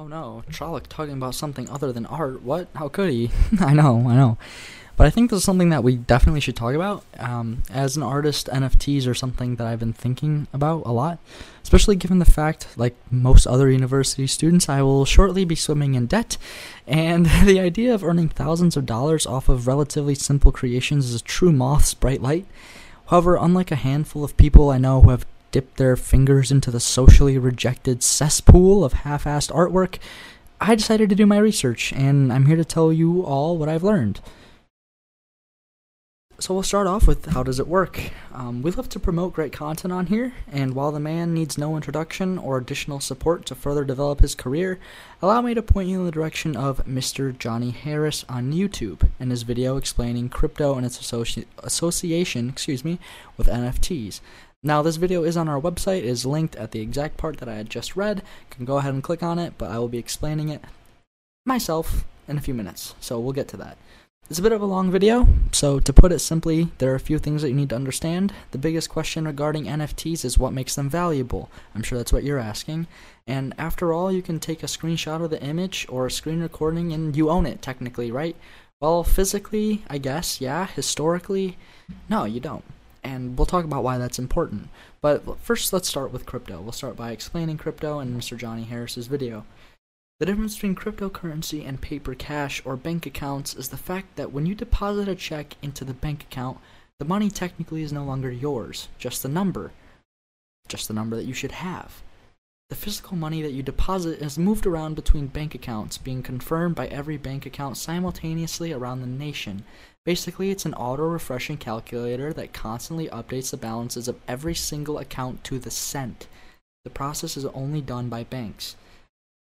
Oh no, Trolloc talking about something other than art. What? How could he? I know, I know. But I think this is something that we definitely should talk about. Um, as an artist, NFTs are something that I've been thinking about a lot, especially given the fact, like most other university students, I will shortly be swimming in debt. And the idea of earning thousands of dollars off of relatively simple creations is a true moth's bright light. However, unlike a handful of people I know who have dipped their fingers into the socially rejected cesspool of half assed artwork, I decided to do my research, and I'm here to tell you all what I've learned. So we'll start off with how does it work? Um, we love to promote great content on here, and while the man needs no introduction or additional support to further develop his career, allow me to point you in the direction of Mr. Johnny Harris on YouTube and his video explaining crypto and its associ- association, excuse me, with NFTs. Now, this video is on our website, it is linked at the exact part that I had just read. You can go ahead and click on it, but I will be explaining it myself in a few minutes, so we'll get to that. It's a bit of a long video, so to put it simply, there are a few things that you need to understand. The biggest question regarding NFTs is what makes them valuable. I'm sure that's what you're asking. And after all, you can take a screenshot of the image or a screen recording and you own it, technically, right? Well, physically, I guess, yeah. Historically, no, you don't. And we'll talk about why that's important. But first, let's start with crypto. We'll start by explaining crypto in Mr. Johnny Harris's video. The difference between cryptocurrency and paper cash or bank accounts is the fact that when you deposit a check into the bank account, the money technically is no longer yours, just the number. Just the number that you should have. The physical money that you deposit is moved around between bank accounts, being confirmed by every bank account simultaneously around the nation. Basically, it's an auto refreshing calculator that constantly updates the balances of every single account to the cent. The process is only done by banks.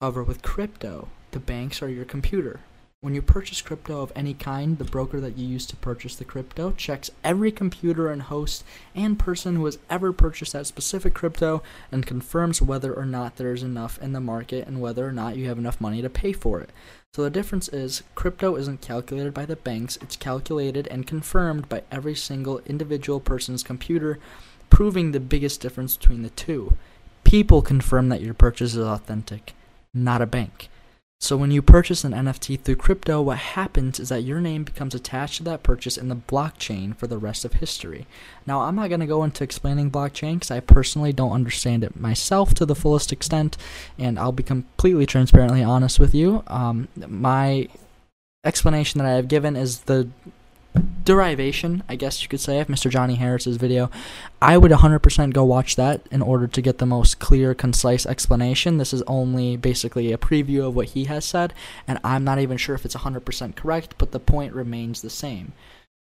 However, with crypto, the banks are your computer. When you purchase crypto of any kind, the broker that you use to purchase the crypto checks every computer and host and person who has ever purchased that specific crypto and confirms whether or not there is enough in the market and whether or not you have enough money to pay for it. So the difference is crypto isn't calculated by the banks, it's calculated and confirmed by every single individual person's computer, proving the biggest difference between the two. People confirm that your purchase is authentic not a bank. So when you purchase an NFT through crypto, what happens is that your name becomes attached to that purchase in the blockchain for the rest of history. Now, I'm not going to go into explaining blockchain because I personally don't understand it myself to the fullest extent, and I'll be completely transparently honest with you. Um, my explanation that I have given is the derivation, I guess you could say, of Mr. Johnny Harris's video. I would 100% go watch that in order to get the most clear, concise explanation. This is only basically a preview of what he has said, and I'm not even sure if it's 100% correct, but the point remains the same.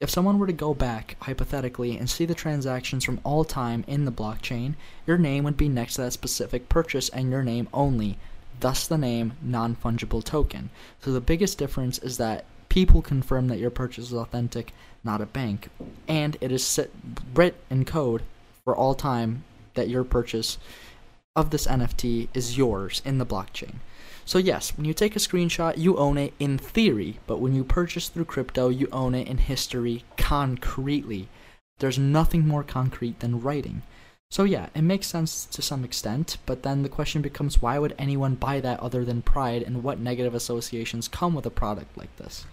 If someone were to go back, hypothetically, and see the transactions from all time in the blockchain, your name would be next to that specific purchase and your name only, thus the name non fungible token. So the biggest difference is that people confirm that your purchase is authentic, not a bank. And it is set, writ in code for all time that your purchase of this NFT is yours in the blockchain. So, yes, when you take a screenshot, you own it in theory, but when you purchase through crypto, you own it in history concretely. There's nothing more concrete than writing. So yeah, it makes sense to some extent, but then the question becomes why would anyone buy that other than pride and what negative associations come with a product like this?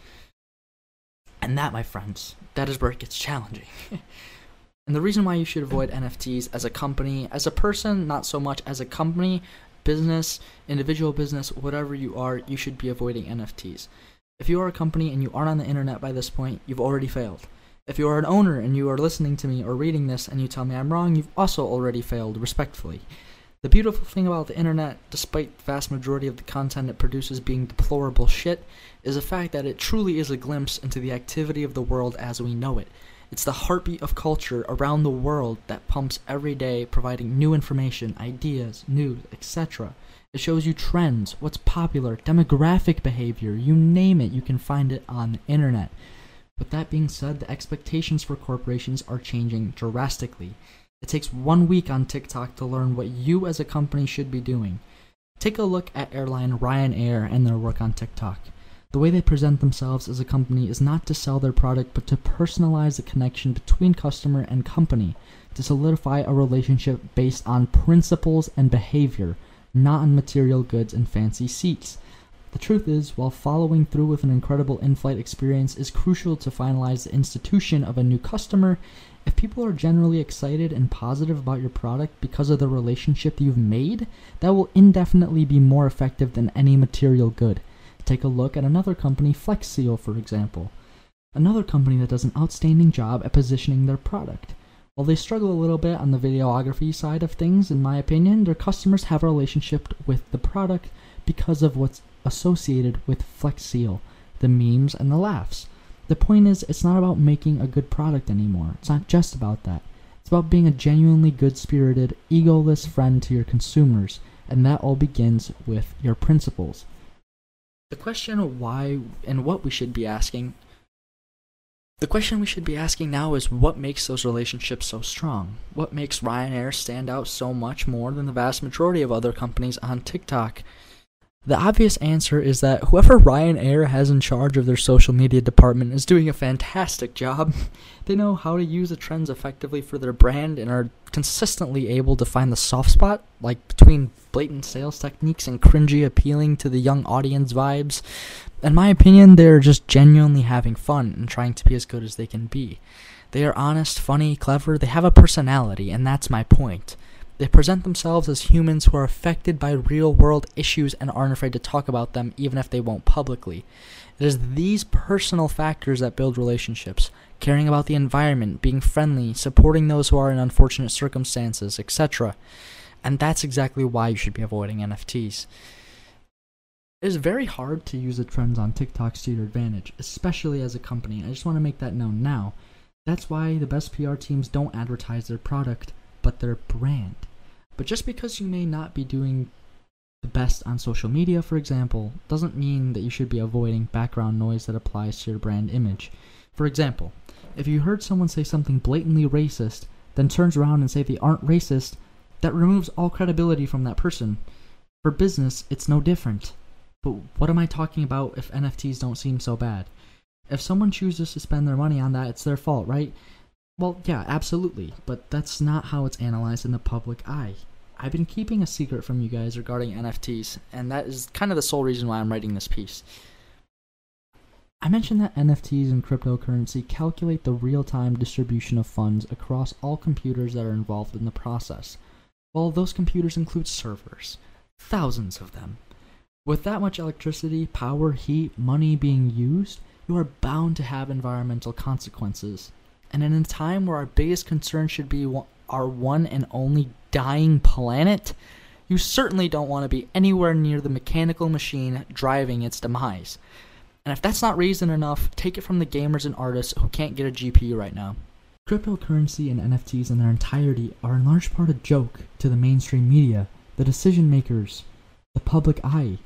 And that, my friends, that is where it gets challenging. and the reason why you should avoid NFTs as a company, as a person, not so much as a company, business, individual business, whatever you are, you should be avoiding NFTs. If you are a company and you aren't on the internet by this point, you've already failed. If you are an owner and you are listening to me or reading this and you tell me I'm wrong, you've also already failed, respectfully. The beautiful thing about the internet, despite the vast majority of the content it produces being deplorable shit, is the fact that it truly is a glimpse into the activity of the world as we know it. It's the heartbeat of culture around the world that pumps every day, providing new information, ideas, news, etc. It shows you trends, what's popular, demographic behavior, you name it, you can find it on the internet. With that being said, the expectations for corporations are changing drastically. It takes one week on TikTok to learn what you as a company should be doing. Take a look at airline Ryanair and their work on TikTok. The way they present themselves as a company is not to sell their product, but to personalize the connection between customer and company, to solidify a relationship based on principles and behavior, not on material goods and fancy seats. The truth is, while following through with an incredible in flight experience is crucial to finalize the institution of a new customer, if people are generally excited and positive about your product because of the relationship you've made, that will indefinitely be more effective than any material good. Take a look at another company, FlexSeal, for example. Another company that does an outstanding job at positioning their product. While they struggle a little bit on the videography side of things, in my opinion, their customers have a relationship with the product because of what's associated with Flex Seal, the memes and the laughs. The point is, it's not about making a good product anymore. It's not just about that. It's about being a genuinely good spirited, egoless friend to your consumers, and that all begins with your principles. The question why and what we should be asking the question we should be asking now is what makes those relationships so strong? What makes Ryanair stand out so much more than the vast majority of other companies on TikTok? The obvious answer is that whoever Ryanair has in charge of their social media department is doing a fantastic job. They know how to use the trends effectively for their brand and are consistently able to find the soft spot, like between blatant sales techniques and cringy appealing to the young audience vibes. In my opinion, they're just genuinely having fun and trying to be as good as they can be. They are honest, funny, clever, they have a personality, and that's my point. They present themselves as humans who are affected by real world issues and aren't afraid to talk about them even if they won't publicly. It is these personal factors that build relationships caring about the environment, being friendly, supporting those who are in unfortunate circumstances, etc. And that's exactly why you should be avoiding NFTs. It is very hard to use the trends on TikTok to your advantage, especially as a company. I just want to make that known now. That's why the best PR teams don't advertise their product, but their brand. But just because you may not be doing the best on social media, for example, doesn't mean that you should be avoiding background noise that applies to your brand image. For example, if you heard someone say something blatantly racist, then turns around and say they aren't racist, that removes all credibility from that person. For business, it's no different. But what am I talking about if NFTs don't seem so bad? If someone chooses to spend their money on that, it's their fault, right? Well, yeah, absolutely, but that's not how it's analyzed in the public eye. I've been keeping a secret from you guys regarding NFTs, and that is kind of the sole reason why I'm writing this piece. I mentioned that NFTs and cryptocurrency calculate the real time distribution of funds across all computers that are involved in the process. Well, those computers include servers, thousands of them. With that much electricity, power, heat, money being used, you are bound to have environmental consequences. And in a time where our biggest concern should be our one and only dying planet, you certainly don't want to be anywhere near the mechanical machine driving its demise. And if that's not reason enough, take it from the gamers and artists who can't get a GPU right now. Cryptocurrency and NFTs in their entirety are in large part a joke to the mainstream media, the decision makers, the public eye.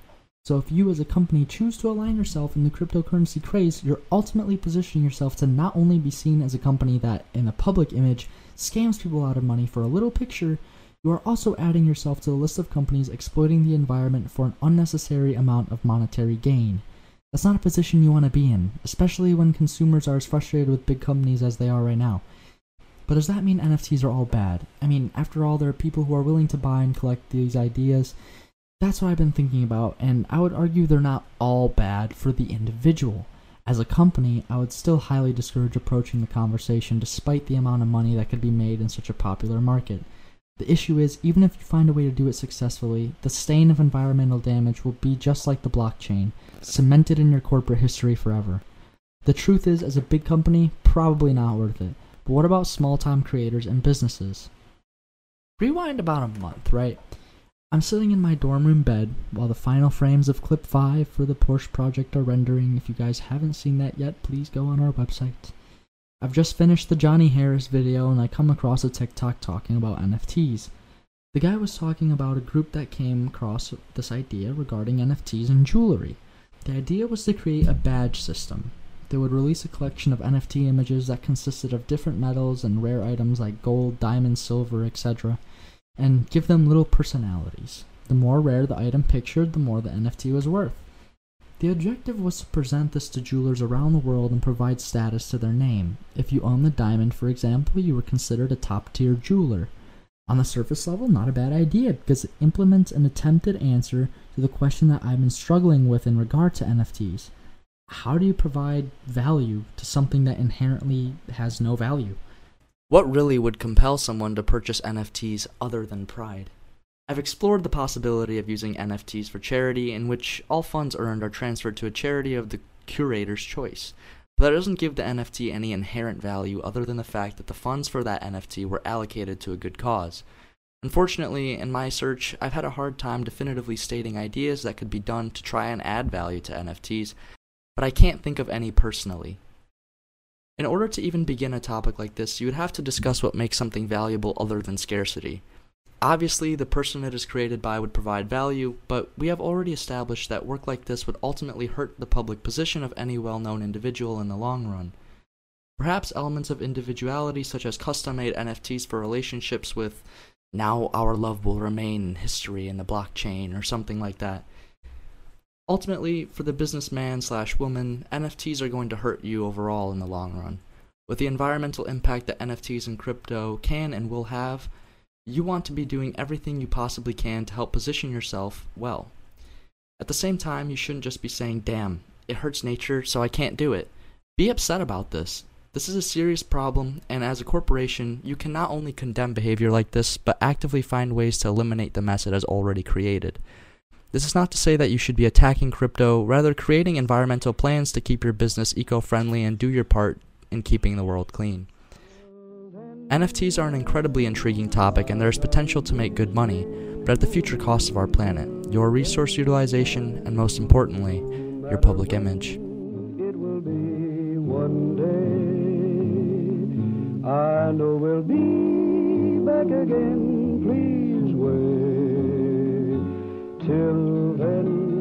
So if you as a company choose to align yourself in the cryptocurrency craze, you're ultimately positioning yourself to not only be seen as a company that, in the public image, scams people out of money for a little picture, you are also adding yourself to the list of companies exploiting the environment for an unnecessary amount of monetary gain. That's not a position you want to be in, especially when consumers are as frustrated with big companies as they are right now. But does that mean NFTs are all bad? I mean, after all, there are people who are willing to buy and collect these ideas. That's what I've been thinking about, and I would argue they're not all bad for the individual. As a company, I would still highly discourage approaching the conversation despite the amount of money that could be made in such a popular market. The issue is, even if you find a way to do it successfully, the stain of environmental damage will be just like the blockchain, cemented in your corporate history forever. The truth is, as a big company, probably not worth it. But what about small time creators and businesses? Rewind about a month, right? I'm sitting in my dorm room bed while the final frames of Clip 5 for the Porsche project are rendering. If you guys haven't seen that yet, please go on our website. I've just finished the Johnny Harris video and I come across a TikTok talking about NFTs. The guy was talking about a group that came across this idea regarding NFTs and jewelry. The idea was to create a badge system. They would release a collection of NFT images that consisted of different metals and rare items like gold, diamond, silver, etc and give them little personalities. The more rare the item pictured, the more the NFT was worth. The objective was to present this to jewelers around the world and provide status to their name. If you own the diamond, for example, you were considered a top tier jeweler. On the surface level, not a bad idea because it implements an attempted answer to the question that I've been struggling with in regard to NFTs. How do you provide value to something that inherently has no value? What really would compel someone to purchase NFTs other than pride? I've explored the possibility of using NFTs for charity, in which all funds earned are transferred to a charity of the curator's choice. But that doesn't give the NFT any inherent value other than the fact that the funds for that NFT were allocated to a good cause. Unfortunately, in my search, I've had a hard time definitively stating ideas that could be done to try and add value to NFTs, but I can't think of any personally. In order to even begin a topic like this, you would have to discuss what makes something valuable other than scarcity. Obviously, the person it is created by would provide value, but we have already established that work like this would ultimately hurt the public position of any well known individual in the long run. Perhaps elements of individuality, such as custom made NFTs for relationships with now our love will remain in history in the blockchain or something like that. Ultimately, for the businessman slash woman, NFTs are going to hurt you overall in the long run. With the environmental impact that NFTs and crypto can and will have, you want to be doing everything you possibly can to help position yourself well. At the same time, you shouldn't just be saying, damn, it hurts nature, so I can't do it. Be upset about this. This is a serious problem, and as a corporation, you can not only condemn behavior like this, but actively find ways to eliminate the mess it has already created. This is not to say that you should be attacking crypto, rather, creating environmental plans to keep your business eco friendly and do your part in keeping the world clean. NFTs are an incredibly intriguing topic and there is potential to make good money, but at the future cost of our planet, your resource utilization, and most importantly, your public image. I know we'll be back again. Please wait till then.